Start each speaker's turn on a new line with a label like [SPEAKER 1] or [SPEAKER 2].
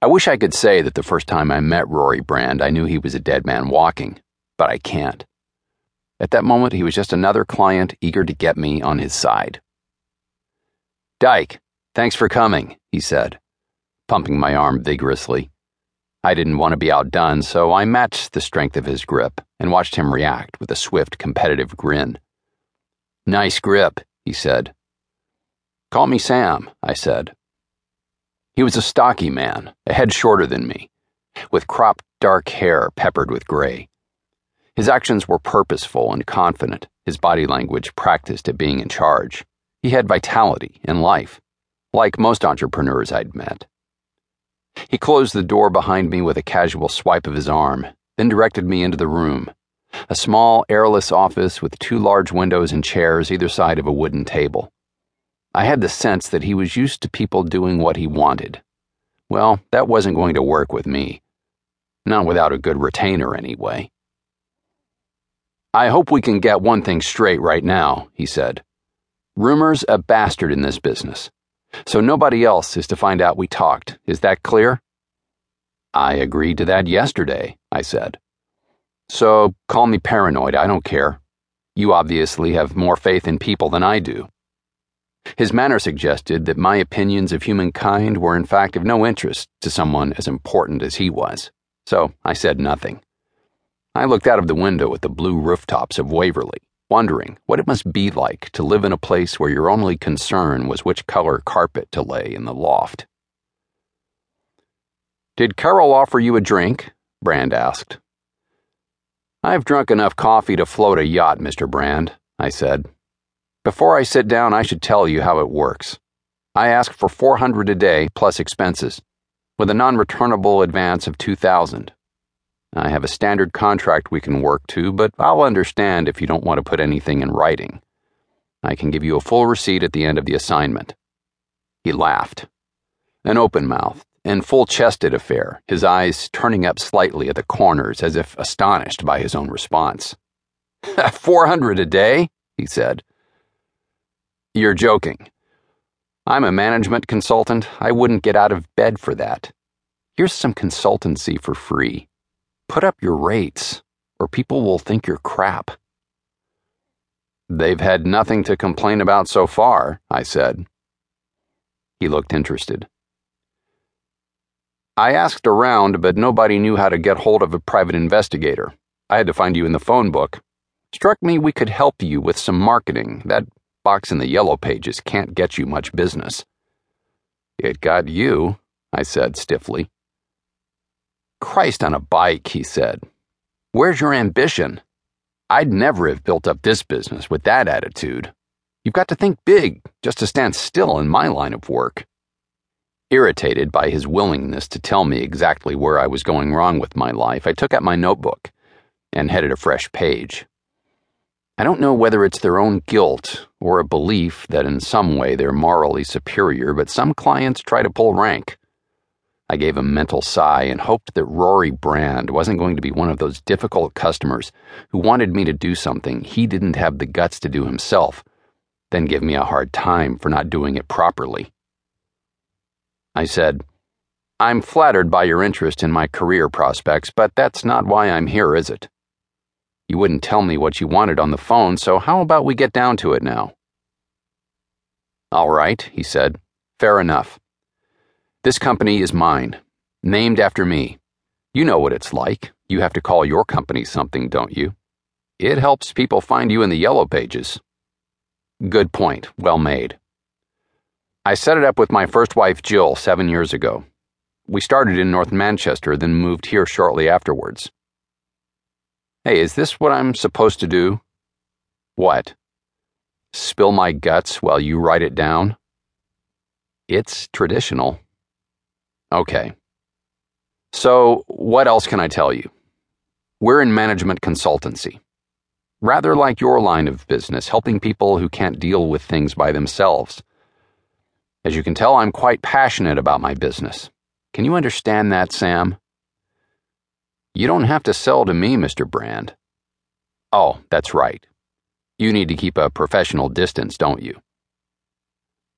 [SPEAKER 1] I wish I could say that the first time I met Rory Brand, I knew he was a dead man walking, but I can't. At that moment, he was just another client eager to get me on his side. Dyke, thanks for coming, he said, pumping my arm vigorously. I didn't want to be outdone, so I matched the strength of his grip and watched him react with a swift, competitive grin. Nice grip, he said. Call me Sam, I said. He was a stocky man, a head shorter than me, with cropped dark hair peppered with gray. His actions were purposeful and confident, his body language practiced at being in charge. He had vitality and life, like most entrepreneurs I'd met. He closed the door behind me with a casual swipe of his arm, then directed me into the room. A small, airless office with two large windows and chairs either side of a wooden table. I had the sense that he was used to people doing what he wanted. Well, that wasn't going to work with me. Not without a good retainer, anyway. I hope we can get one thing straight right now, he said. Rumor's a bastard in this business. So nobody else is to find out we talked. Is that clear? I agreed to that yesterday, I said. So call me paranoid, I don't care. You obviously have more faith in people than I do. His manner suggested that my opinions of humankind were in fact of no interest to someone as important as he was, so I said nothing. I looked out of the window at the blue rooftops of Waverly, wondering what it must be like to live in a place where your only concern was which color carpet to lay in the loft. Did Carol offer you a drink? Brand asked. I've drunk enough coffee to float a yacht, Mr. Brand, I said. Before I sit down, I should tell you how it works. I ask for 400 a day plus expenses, with a non-returnable advance of 2000. I have a standard contract we can work to, but I'll understand if you don't want to put anything in writing. I can give you a full receipt at the end of the assignment. He laughed. An open-mouthed and full-chested affair, his eyes turning up slightly at the corners as if astonished by his own response. 400 a day? he said. You're joking. I'm a management consultant. I wouldn't get out of bed for that. Here's some consultancy for free. Put up your rates, or people will think you're crap. They've had nothing to complain about so far, I said. He looked interested. I asked around, but nobody knew how to get hold of a private investigator. I had to find you in the phone book. Struck me we could help you with some marketing. That box in the yellow pages can't get you much business. It got you, I said stiffly. Christ on a bike, he said. Where's your ambition? I'd never have built up this business with that attitude. You've got to think big just to stand still in my line of work. Irritated by his willingness to tell me exactly where I was going wrong with my life, I took out my notebook and headed a fresh page. I don't know whether it's their own guilt or a belief that in some way they're morally superior, but some clients try to pull rank. I gave a mental sigh and hoped that Rory Brand wasn't going to be one of those difficult customers who wanted me to do something he didn't have the guts to do himself, then give me a hard time for not doing it properly. I said, I'm flattered by your interest in my career prospects, but that's not why I'm here, is it? You wouldn't tell me what you wanted on the phone, so how about we get down to it now? All right, he said. Fair enough. This company is mine, named after me. You know what it's like. You have to call your company something, don't you? It helps people find you in the yellow pages. Good point. Well made. I set it up with my first wife, Jill, seven years ago. We started in North Manchester, then moved here shortly afterwards. Hey, is this what I'm supposed to do? What? Spill my guts while you write it down? It's traditional. Okay. So, what else can I tell you? We're in management consultancy. Rather like your line of business, helping people who can't deal with things by themselves. As you can tell, I'm quite passionate about my business. Can you understand that, Sam? You don't have to sell to me, Mr. Brand. Oh, that's right. You need to keep a professional distance, don't you?